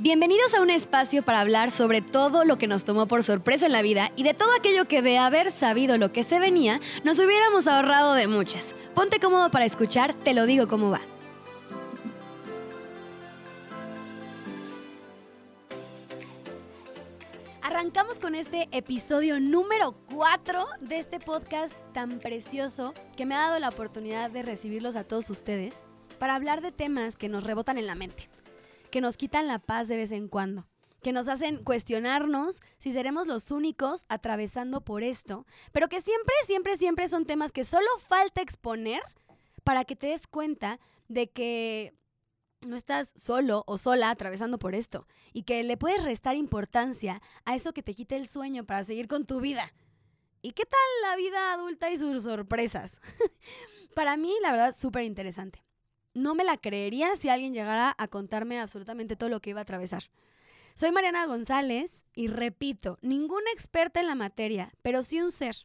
Bienvenidos a un espacio para hablar sobre todo lo que nos tomó por sorpresa en la vida y de todo aquello que de haber sabido lo que se venía, nos hubiéramos ahorrado de muchas. Ponte cómodo para escuchar, te lo digo cómo va. Arrancamos con este episodio número 4 de este podcast tan precioso que me ha dado la oportunidad de recibirlos a todos ustedes para hablar de temas que nos rebotan en la mente que nos quitan la paz de vez en cuando, que nos hacen cuestionarnos si seremos los únicos atravesando por esto, pero que siempre, siempre, siempre son temas que solo falta exponer para que te des cuenta de que no estás solo o sola atravesando por esto y que le puedes restar importancia a eso que te quita el sueño para seguir con tu vida. ¿Y qué tal la vida adulta y sus sorpresas? para mí, la verdad, súper interesante no me la creería si alguien llegara a contarme absolutamente todo lo que iba a atravesar. Soy Mariana González y repito, ninguna experta en la materia, pero sí un ser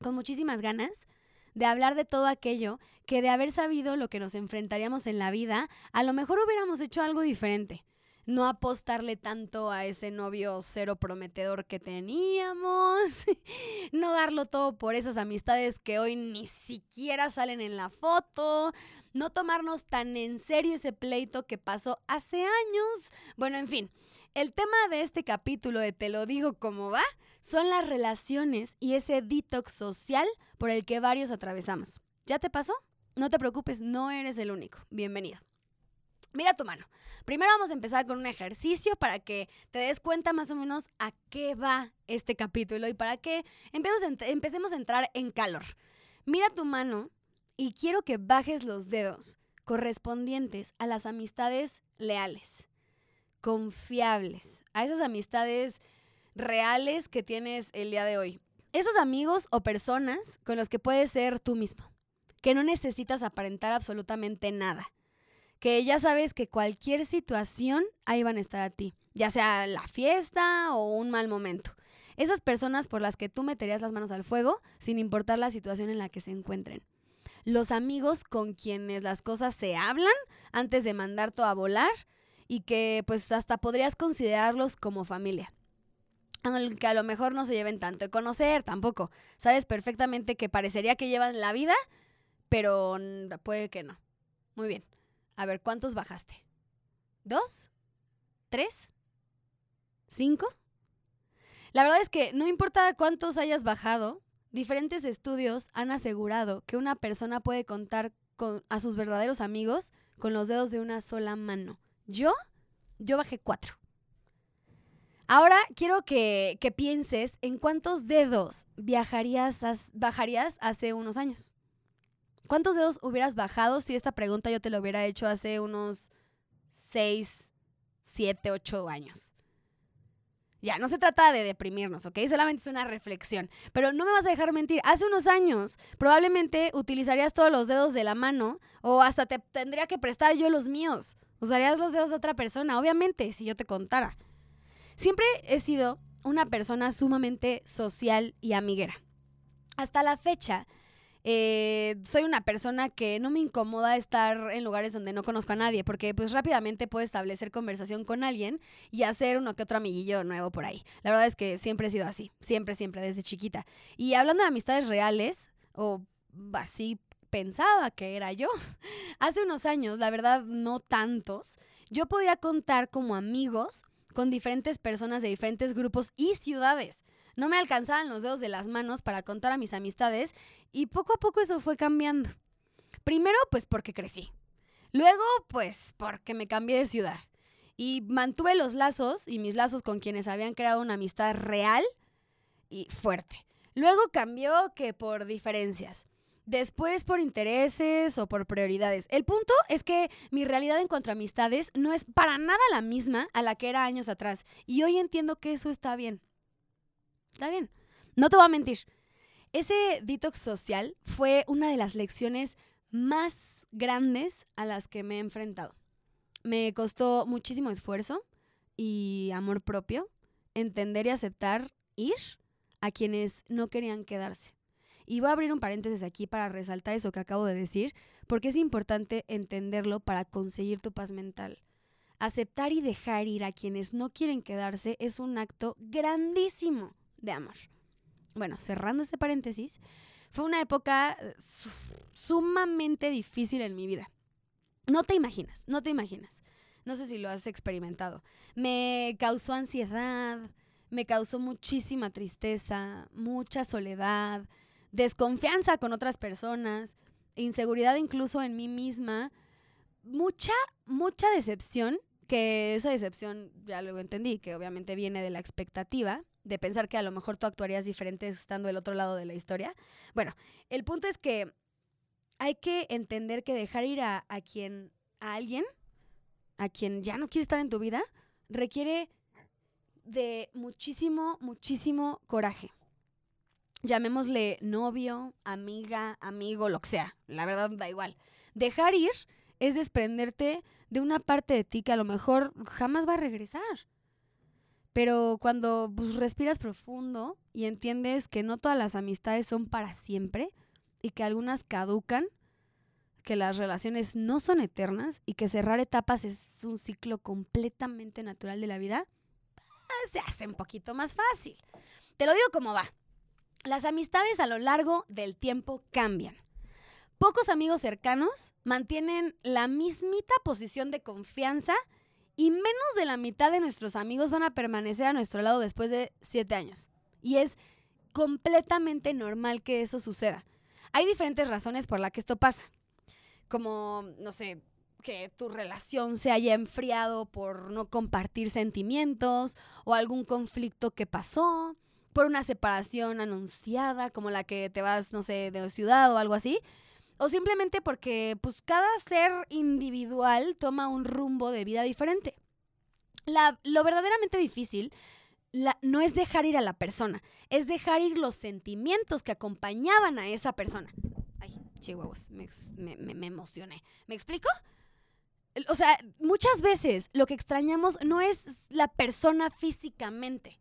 con muchísimas ganas de hablar de todo aquello que de haber sabido lo que nos enfrentaríamos en la vida, a lo mejor hubiéramos hecho algo diferente no apostarle tanto a ese novio cero prometedor que teníamos, no darlo todo por esas amistades que hoy ni siquiera salen en la foto, no tomarnos tan en serio ese pleito que pasó hace años. Bueno, en fin, el tema de este capítulo de Te lo digo como va son las relaciones y ese detox social por el que varios atravesamos. ¿Ya te pasó? No te preocupes, no eres el único. Bienvenido. Mira tu mano. Primero vamos a empezar con un ejercicio para que te des cuenta más o menos a qué va este capítulo y para que empecemos a entrar en calor. Mira tu mano y quiero que bajes los dedos correspondientes a las amistades leales, confiables, a esas amistades reales que tienes el día de hoy. Esos amigos o personas con los que puedes ser tú mismo, que no necesitas aparentar absolutamente nada que ya sabes que cualquier situación ahí van a estar a ti, ya sea la fiesta o un mal momento. Esas personas por las que tú meterías las manos al fuego sin importar la situación en la que se encuentren. Los amigos con quienes las cosas se hablan antes de mandar todo a volar y que pues hasta podrías considerarlos como familia. Aunque a lo mejor no se lleven tanto de conocer tampoco. Sabes perfectamente que parecería que llevan la vida, pero puede que no. Muy bien. A ver, ¿cuántos bajaste? ¿Dos? ¿Tres? ¿Cinco? La verdad es que no importa cuántos hayas bajado, diferentes estudios han asegurado que una persona puede contar con, a sus verdaderos amigos con los dedos de una sola mano. Yo, yo bajé cuatro. Ahora quiero que, que pienses en cuántos dedos viajarías, bajarías hace unos años. ¿Cuántos dedos hubieras bajado si esta pregunta yo te la hubiera hecho hace unos 6, 7, 8 años? Ya, no se trata de deprimirnos, ¿ok? Solamente es una reflexión. Pero no me vas a dejar mentir. Hace unos años probablemente utilizarías todos los dedos de la mano o hasta te tendría que prestar yo los míos. Usarías los dedos de otra persona, obviamente, si yo te contara. Siempre he sido una persona sumamente social y amiguera. Hasta la fecha, eh, soy una persona que no me incomoda estar en lugares donde no conozco a nadie, porque pues rápidamente puedo establecer conversación con alguien y hacer uno que otro amiguillo nuevo por ahí. La verdad es que siempre he sido así, siempre, siempre, desde chiquita. Y hablando de amistades reales, o así pensaba que era yo, hace unos años, la verdad no tantos, yo podía contar como amigos con diferentes personas de diferentes grupos y ciudades. No me alcanzaban los dedos de las manos para contar a mis amistades y poco a poco eso fue cambiando. Primero, pues porque crecí. Luego, pues porque me cambié de ciudad. Y mantuve los lazos y mis lazos con quienes habían creado una amistad real y fuerte. Luego cambió que por diferencias. Después por intereses o por prioridades. El punto es que mi realidad en cuanto a amistades no es para nada la misma a la que era años atrás. Y hoy entiendo que eso está bien. Está bien. No te voy a mentir. Ese detox social fue una de las lecciones más grandes a las que me he enfrentado. Me costó muchísimo esfuerzo y amor propio entender y aceptar ir a quienes no querían quedarse. Y voy a abrir un paréntesis aquí para resaltar eso que acabo de decir, porque es importante entenderlo para conseguir tu paz mental. aceptar y dejar ir a quienes no quieren quedarse es un acto grandísimo de amor. Bueno, cerrando este paréntesis, fue una época eh, sumamente difícil en mi vida. No te imaginas, no te imaginas. No sé si lo has experimentado. Me causó ansiedad, me causó muchísima tristeza, mucha soledad, desconfianza con otras personas, inseguridad incluso en mí misma, mucha, mucha decepción, que esa decepción ya luego entendí, que obviamente viene de la expectativa, de pensar que a lo mejor tú actuarías diferente estando del otro lado de la historia. Bueno, el punto es que hay que entender que dejar ir a, a quien, a alguien, a quien ya no quiere estar en tu vida, requiere de muchísimo, muchísimo coraje. Llamémosle novio, amiga, amigo, lo que sea. La verdad da igual. Dejar ir es desprenderte de una parte de ti que a lo mejor jamás va a regresar. Pero cuando pues, respiras profundo y entiendes que no todas las amistades son para siempre y que algunas caducan, que las relaciones no son eternas y que cerrar etapas es un ciclo completamente natural de la vida, pues, se hace un poquito más fácil. Te lo digo como va. Las amistades a lo largo del tiempo cambian. Pocos amigos cercanos mantienen la mismita posición de confianza y menos de la mitad de nuestros amigos van a permanecer a nuestro lado después de siete años. Y es completamente normal que eso suceda. Hay diferentes razones por las que esto pasa. Como, no sé, que tu relación se haya enfriado por no compartir sentimientos o algún conflicto que pasó, por una separación anunciada como la que te vas, no sé, de ciudad o algo así, o simplemente porque pues cada ser individual toma un rumbo de vida diferente. La, lo verdaderamente difícil no es dejar ir a la persona, es dejar ir los sentimientos que acompañaban a esa persona. Ay, chihuahuas, me, me, me emocioné. ¿Me explico? O sea, muchas veces lo que extrañamos no es la persona físicamente,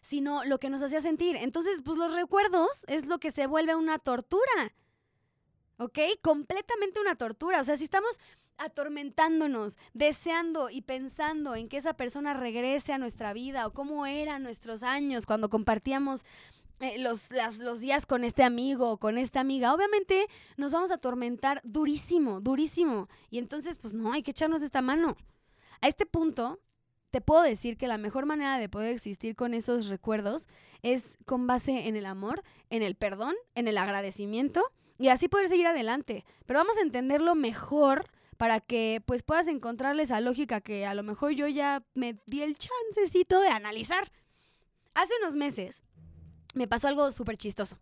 sino lo que nos hacía sentir. Entonces, pues los recuerdos es lo que se vuelve una tortura. ¿Ok? Completamente una tortura. O sea, si estamos atormentándonos, deseando y pensando en que esa persona regrese a nuestra vida o cómo eran nuestros años cuando compartíamos eh, los, los días con este amigo o con esta amiga, obviamente nos vamos a atormentar durísimo, durísimo. Y entonces, pues no, hay que echarnos esta mano. A este punto, te puedo decir que la mejor manera de poder existir con esos recuerdos es con base en el amor, en el perdón, en el agradecimiento y así poder seguir adelante. Pero vamos a entenderlo mejor para que pues puedas encontrarle esa lógica que a lo mejor yo ya me di el chancecito de analizar. Hace unos meses me pasó algo súper chistoso.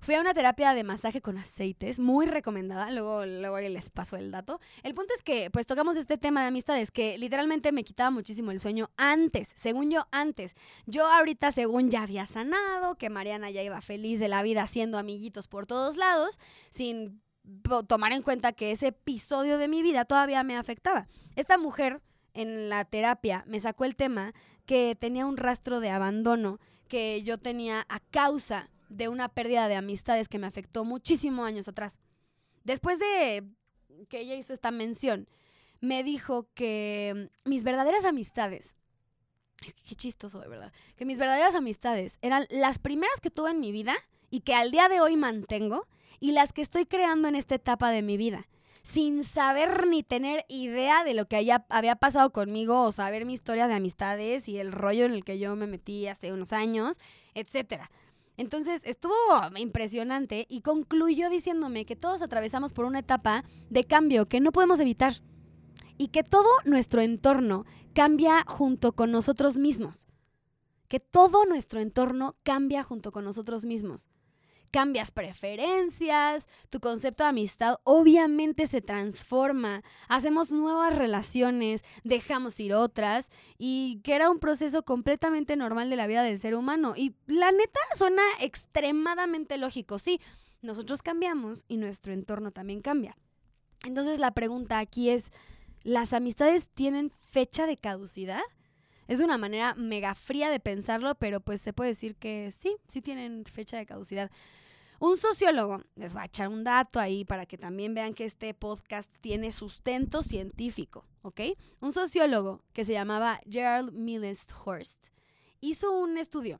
Fui a una terapia de masaje con aceites, muy recomendada, luego, luego les paso el dato. El punto es que pues tocamos este tema de amistades que literalmente me quitaba muchísimo el sueño antes, según yo antes. Yo ahorita según ya había sanado, que Mariana ya iba feliz de la vida haciendo amiguitos por todos lados, sin tomar en cuenta que ese episodio de mi vida todavía me afectaba. Esta mujer en la terapia me sacó el tema que tenía un rastro de abandono que yo tenía a causa de una pérdida de amistades que me afectó muchísimos años atrás. Después de que ella hizo esta mención, me dijo que mis verdaderas amistades, es que qué chistoso de verdad, que mis verdaderas amistades eran las primeras que tuve en mi vida y que al día de hoy mantengo y las que estoy creando en esta etapa de mi vida sin saber ni tener idea de lo que haya, había pasado conmigo o saber mi historia de amistades y el rollo en el que yo me metí hace unos años, etc. Entonces estuvo impresionante y concluyó diciéndome que todos atravesamos por una etapa de cambio que no podemos evitar y que todo nuestro entorno cambia junto con nosotros mismos. Que todo nuestro entorno cambia junto con nosotros mismos cambias preferencias, tu concepto de amistad obviamente se transforma, hacemos nuevas relaciones, dejamos ir otras y que era un proceso completamente normal de la vida del ser humano. Y la neta suena extremadamente lógico, sí, nosotros cambiamos y nuestro entorno también cambia. Entonces la pregunta aquí es, ¿las amistades tienen fecha de caducidad? Es una manera mega fría de pensarlo, pero pues se puede decir que sí, sí tienen fecha de caducidad. Un sociólogo, les va a echar un dato ahí para que también vean que este podcast tiene sustento científico. ¿ok? Un sociólogo que se llamaba Gerald Mills Horst hizo un estudio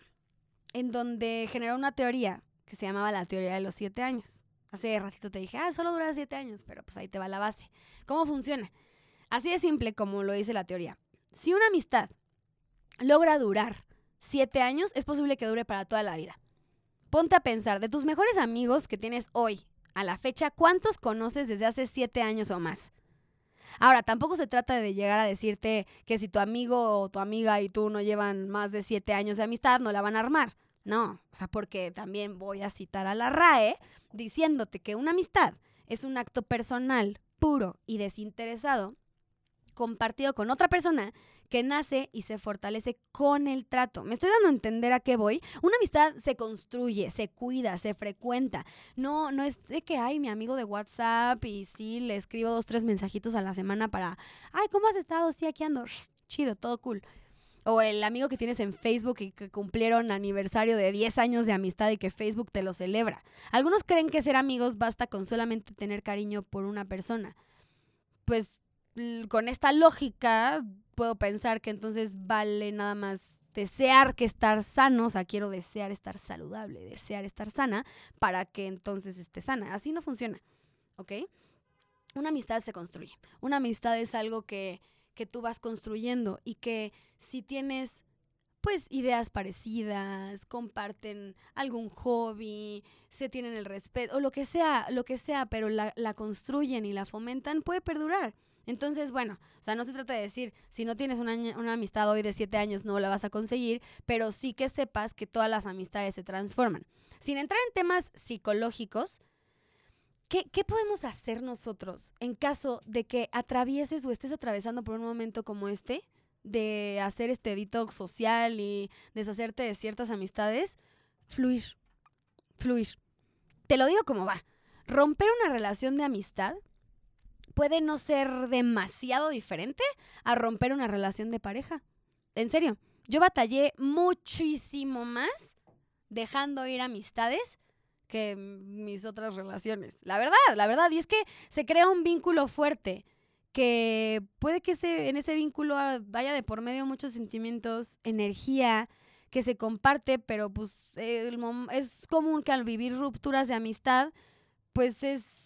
en donde generó una teoría que se llamaba la teoría de los siete años. Hace ratito te dije, ah, solo dura siete años, pero pues ahí te va la base. ¿Cómo funciona? Así de simple como lo dice la teoría. Si una amistad logra durar siete años, es posible que dure para toda la vida. Ponte a pensar, de tus mejores amigos que tienes hoy, a la fecha, ¿cuántos conoces desde hace siete años o más? Ahora, tampoco se trata de llegar a decirte que si tu amigo o tu amiga y tú no llevan más de siete años de amistad, no la van a armar. No, o sea, porque también voy a citar a la RAE diciéndote que una amistad es un acto personal, puro y desinteresado, compartido con otra persona que nace y se fortalece con el trato. ¿Me estoy dando a entender a qué voy? Una amistad se construye, se cuida, se frecuenta. No, no es de que, ay, mi amigo de WhatsApp y sí, le escribo dos, tres mensajitos a la semana para, ay, ¿cómo has estado? Sí, aquí ando. Chido, todo cool. O el amigo que tienes en Facebook y que cumplieron aniversario de 10 años de amistad y que Facebook te lo celebra. Algunos creen que ser amigos basta con solamente tener cariño por una persona. Pues con esta lógica puedo pensar que entonces vale nada más desear que estar sano, o sea, quiero desear estar saludable, desear estar sana para que entonces esté sana. Así no funciona, ¿ok? Una amistad se construye. Una amistad es algo que, que tú vas construyendo y que si tienes pues ideas parecidas, comparten algún hobby, se tienen el respeto, o lo que sea, lo que sea, pero la, la construyen y la fomentan, puede perdurar. Entonces, bueno, o sea, no se trata de decir, si no tienes una, una, amistad hoy de siete años, no la vas a conseguir, pero sí que sepas que todas las amistades se transforman. Sin entrar en temas psicológicos, ¿qué, ¿qué podemos hacer nosotros en caso de que atravieses o estés atravesando por un momento como este, de hacer este detox social y deshacerte de ciertas amistades? Fluir, fluir. Te lo digo como va. Romper una relación de amistad puede no ser demasiado diferente a romper una relación de pareja. En serio, yo batallé muchísimo más dejando ir amistades que mis otras relaciones. La verdad, la verdad. Y es que se crea un vínculo fuerte que puede que en ese vínculo vaya de por medio muchos sentimientos, energía que se comparte, pero pues es común que al vivir rupturas de amistad, pues es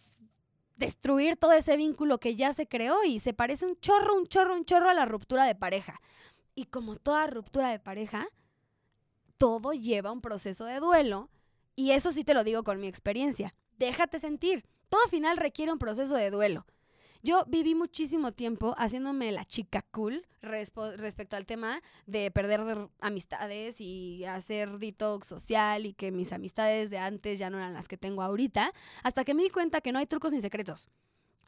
destruir todo ese vínculo que ya se creó y se parece un chorro, un chorro, un chorro a la ruptura de pareja. Y como toda ruptura de pareja, todo lleva un proceso de duelo y eso sí te lo digo con mi experiencia. Déjate sentir. Todo final requiere un proceso de duelo. Yo viví muchísimo tiempo haciéndome la chica cool respecto al tema de perder amistades y hacer detox social y que mis amistades de antes ya no eran las que tengo ahorita, hasta que me di cuenta que no hay trucos ni secretos.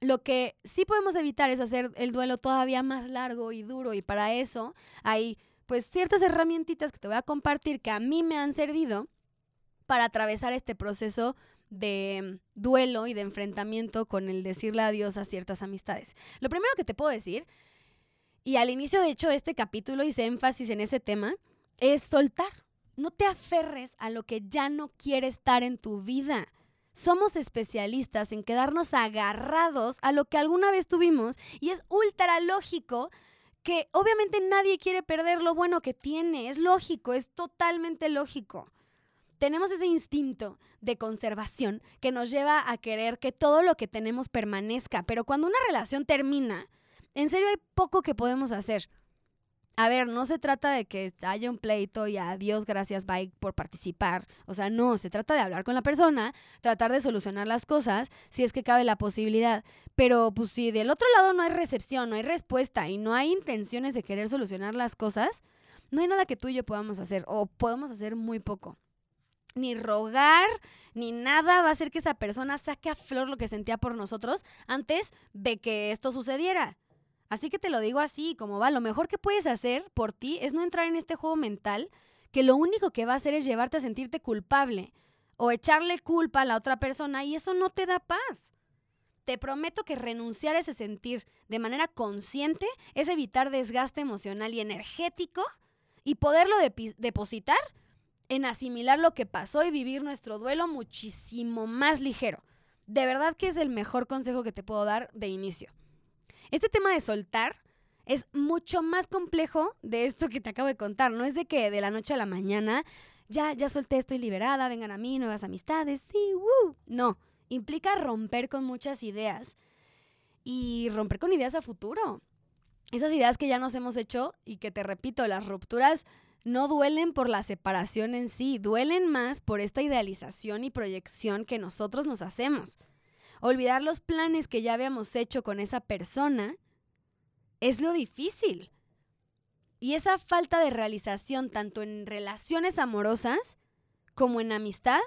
Lo que sí podemos evitar es hacer el duelo todavía más largo y duro y para eso hay pues ciertas herramientitas que te voy a compartir que a mí me han servido para atravesar este proceso de duelo y de enfrentamiento con el decirle adiós a ciertas amistades. Lo primero que te puedo decir, y al inicio de hecho de este capítulo hice énfasis en ese tema, es soltar. No te aferres a lo que ya no quiere estar en tu vida. Somos especialistas en quedarnos agarrados a lo que alguna vez tuvimos y es ultra lógico que obviamente nadie quiere perder lo bueno que tiene. Es lógico, es totalmente lógico tenemos ese instinto de conservación que nos lleva a querer que todo lo que tenemos permanezca, pero cuando una relación termina, en serio hay poco que podemos hacer. A ver, no se trata de que haya un pleito y adiós, gracias, bye por participar. O sea, no, se trata de hablar con la persona, tratar de solucionar las cosas si es que cabe la posibilidad. Pero pues si del otro lado no hay recepción, no hay respuesta y no hay intenciones de querer solucionar las cosas, no hay nada que tú y yo podamos hacer o podemos hacer muy poco ni rogar, ni nada va a hacer que esa persona saque a flor lo que sentía por nosotros antes de que esto sucediera. Así que te lo digo así, como va, lo mejor que puedes hacer por ti es no entrar en este juego mental que lo único que va a hacer es llevarte a sentirte culpable o echarle culpa a la otra persona y eso no te da paz. Te prometo que renunciar a ese sentir de manera consciente es evitar desgaste emocional y energético y poderlo depositar en asimilar lo que pasó y vivir nuestro duelo muchísimo más ligero. De verdad que es el mejor consejo que te puedo dar de inicio. Este tema de soltar es mucho más complejo de esto que te acabo de contar. No es de que de la noche a la mañana ya, ya solté, estoy liberada, vengan a mí, nuevas amistades, sí, woo. No, implica romper con muchas ideas y romper con ideas a futuro. Esas ideas que ya nos hemos hecho y que te repito, las rupturas no duelen por la separación en sí, duelen más por esta idealización y proyección que nosotros nos hacemos. Olvidar los planes que ya habíamos hecho con esa persona es lo difícil. Y esa falta de realización tanto en relaciones amorosas como en amistad,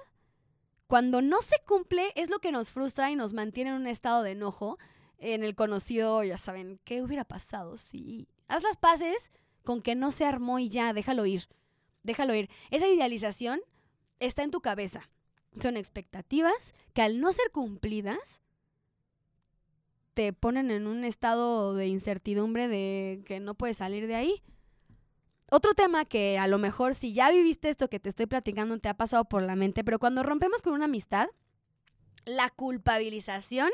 cuando no se cumple es lo que nos frustra y nos mantiene en un estado de enojo, en el conocido, ya saben, ¿qué hubiera pasado si... Haz las paces con que no se armó y ya, déjalo ir, déjalo ir. Esa idealización está en tu cabeza. Son expectativas que al no ser cumplidas, te ponen en un estado de incertidumbre de que no puedes salir de ahí. Otro tema que a lo mejor si ya viviste esto que te estoy platicando te ha pasado por la mente, pero cuando rompemos con una amistad, la culpabilización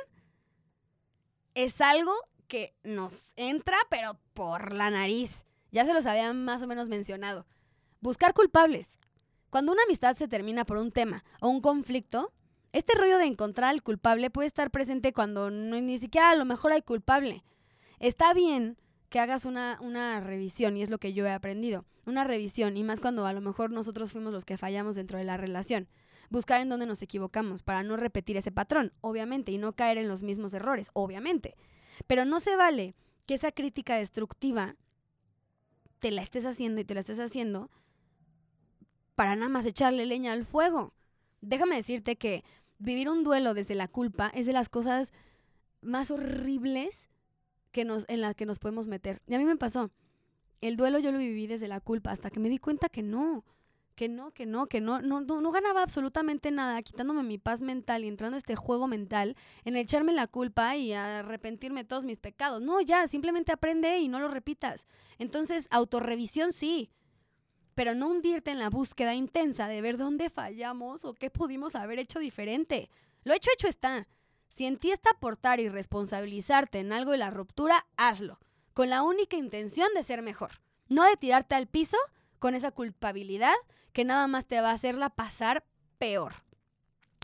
es algo que nos entra pero por la nariz. Ya se los había más o menos mencionado. Buscar culpables. Cuando una amistad se termina por un tema o un conflicto, este rollo de encontrar al culpable puede estar presente cuando ni siquiera a lo mejor hay culpable. Está bien que hagas una, una revisión, y es lo que yo he aprendido, una revisión, y más cuando a lo mejor nosotros fuimos los que fallamos dentro de la relación. Buscar en dónde nos equivocamos para no repetir ese patrón, obviamente, y no caer en los mismos errores, obviamente. Pero no se vale que esa crítica destructiva te la estés haciendo y te la estés haciendo para nada más echarle leña al fuego. Déjame decirte que vivir un duelo desde la culpa es de las cosas más horribles que nos, en la que nos podemos meter. Y a mí me pasó. El duelo yo lo viví desde la culpa hasta que me di cuenta que no, que no, que no, que no, no, no, ganaba absolutamente nada quitándome mi paz mental y entrando a este juego mental en echarme la culpa y arrepentirme de todos mis pecados. No, ya, simplemente aprende y no lo repitas. Entonces, autorrevisión sí, pero no hundirte en la búsqueda intensa de ver dónde fallamos o qué pudimos haber hecho diferente. Lo hecho, hecho está. Si en ti está aportar y responsabilizarte en algo de la ruptura, hazlo, con la única intención de ser mejor, no de tirarte al piso con esa culpabilidad que nada más te va a hacerla pasar peor.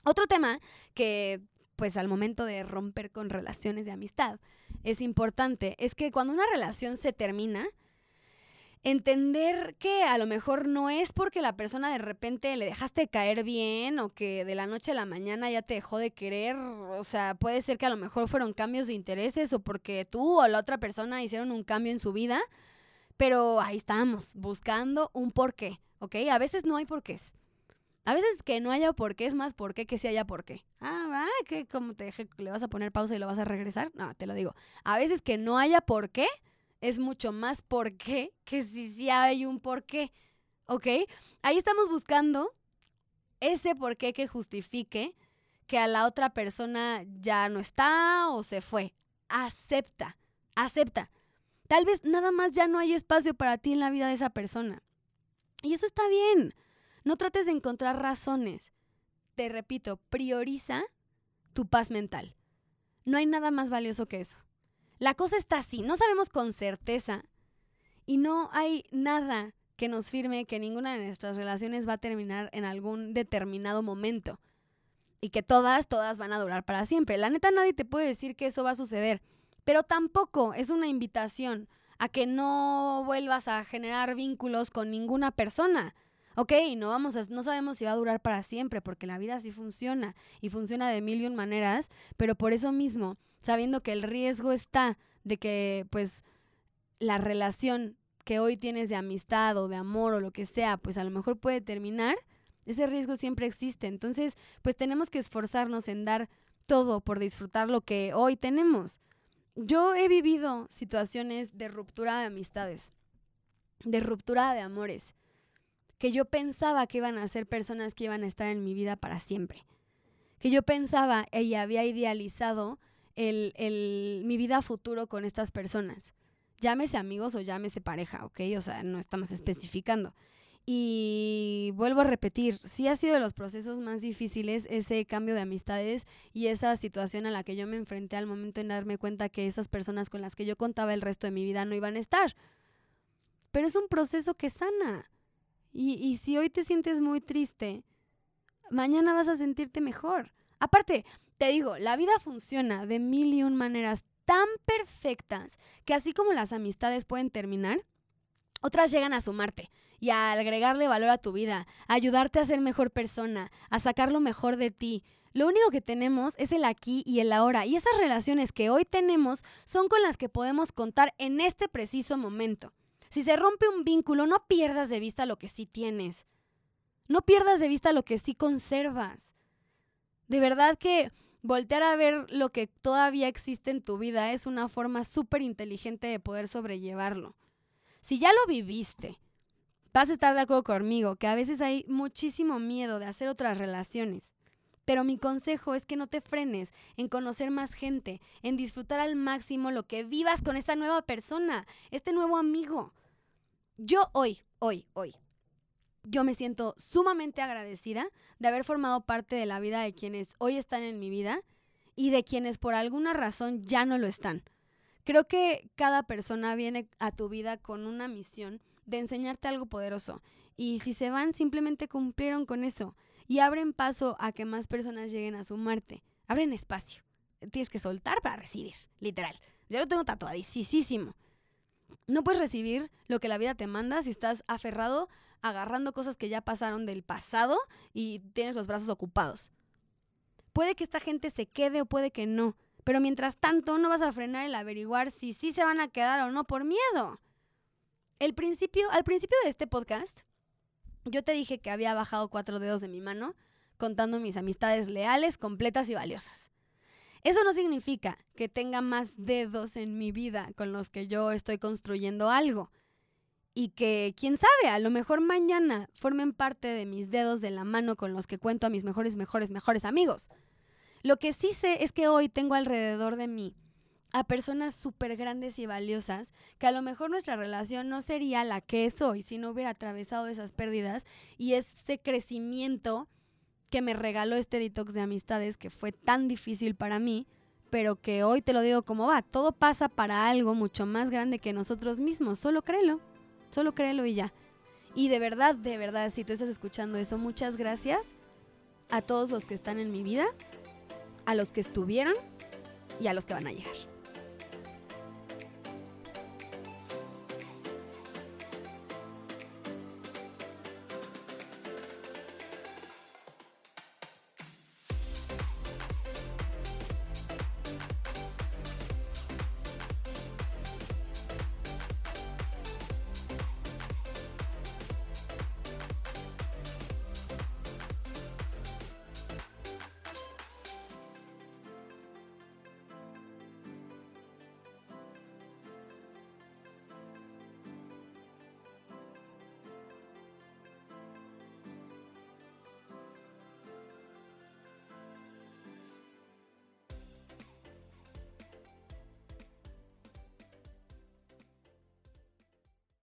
Otro tema que, pues al momento de romper con relaciones de amistad, es importante, es que cuando una relación se termina, entender que a lo mejor no es porque la persona de repente le dejaste caer bien o que de la noche a la mañana ya te dejó de querer, o sea, puede ser que a lo mejor fueron cambios de intereses o porque tú o la otra persona hicieron un cambio en su vida, pero ahí estamos, buscando un porqué, ¿ok? A veces no hay porqués. A veces que no haya porqué es más porqué que si haya porqué. Ah, va, que como te dije, le vas a poner pausa y lo vas a regresar. No, te lo digo. A veces que no haya porqué es mucho más por qué que si sí hay un por qué. ¿Ok? Ahí estamos buscando ese por qué que justifique que a la otra persona ya no está o se fue. Acepta, acepta. Tal vez nada más ya no hay espacio para ti en la vida de esa persona. Y eso está bien. No trates de encontrar razones. Te repito, prioriza tu paz mental. No hay nada más valioso que eso. La cosa está así, no sabemos con certeza y no hay nada que nos firme que ninguna de nuestras relaciones va a terminar en algún determinado momento y que todas, todas van a durar para siempre. La neta nadie te puede decir que eso va a suceder, pero tampoco es una invitación a que no vuelvas a generar vínculos con ninguna persona. Ok, no vamos a, no sabemos si va a durar para siempre, porque la vida sí funciona y funciona de mil y un maneras, pero por eso mismo sabiendo que el riesgo está de que pues la relación que hoy tienes de amistad o de amor o lo que sea, pues a lo mejor puede terminar, ese riesgo siempre existe. Entonces, pues tenemos que esforzarnos en dar todo por disfrutar lo que hoy tenemos. Yo he vivido situaciones de ruptura de amistades, de ruptura de amores, que yo pensaba que iban a ser personas que iban a estar en mi vida para siempre, que yo pensaba y había idealizado el, el, mi vida futuro con estas personas. Llámese amigos o llámese pareja, ¿ok? O sea, no estamos especificando. Y vuelvo a repetir, sí ha sido de los procesos más difíciles ese cambio de amistades y esa situación a la que yo me enfrenté al momento de darme cuenta que esas personas con las que yo contaba el resto de mi vida no iban a estar. Pero es un proceso que sana. Y, y si hoy te sientes muy triste, mañana vas a sentirte mejor. Aparte, te digo, la vida funciona de mil y un maneras tan perfectas que así como las amistades pueden terminar, otras llegan a sumarte y a agregarle valor a tu vida, a ayudarte a ser mejor persona, a sacar lo mejor de ti. Lo único que tenemos es el aquí y el ahora, y esas relaciones que hoy tenemos son con las que podemos contar en este preciso momento. Si se rompe un vínculo, no pierdas de vista lo que sí tienes. No pierdas de vista lo que sí conservas. De verdad que voltear a ver lo que todavía existe en tu vida es una forma súper inteligente de poder sobrellevarlo. Si ya lo viviste, Vas a estar de acuerdo conmigo que a veces hay muchísimo miedo de hacer otras relaciones. Pero mi consejo es que no te frenes en conocer más gente, en disfrutar al máximo lo que vivas con esta nueva persona, este nuevo amigo. Yo hoy, hoy, hoy, yo me siento sumamente agradecida de haber formado parte de la vida de quienes hoy están en mi vida y de quienes por alguna razón ya no lo están. Creo que cada persona viene a tu vida con una misión de enseñarte algo poderoso. Y si se van, simplemente cumplieron con eso. Y abren paso a que más personas lleguen a sumarte. Abren espacio. Tienes que soltar para recibir, literal. Yo lo tengo tatuadísimo. No puedes recibir lo que la vida te manda si estás aferrado, agarrando cosas que ya pasaron del pasado y tienes los brazos ocupados. Puede que esta gente se quede o puede que no, pero mientras tanto no vas a frenar el averiguar si sí se van a quedar o no por miedo el principio, al principio de este podcast, yo te dije que había bajado cuatro dedos de mi mano contando mis amistades leales, completas y valiosas. Eso no significa que tenga más dedos en mi vida con los que yo estoy construyendo algo. Y que, quién sabe, a lo mejor mañana formen parte de mis dedos de la mano con los que cuento a mis mejores, mejores, mejores amigos. Lo que sí sé es que hoy tengo alrededor de mí a personas súper grandes y valiosas, que a lo mejor nuestra relación no sería la que es hoy si no hubiera atravesado esas pérdidas y ese crecimiento que me regaló este detox de amistades que fue tan difícil para mí, pero que hoy te lo digo como va, todo pasa para algo mucho más grande que nosotros mismos, solo créelo, solo créelo y ya. Y de verdad, de verdad, si tú estás escuchando eso, muchas gracias a todos los que están en mi vida, a los que estuvieron y a los que van a llegar.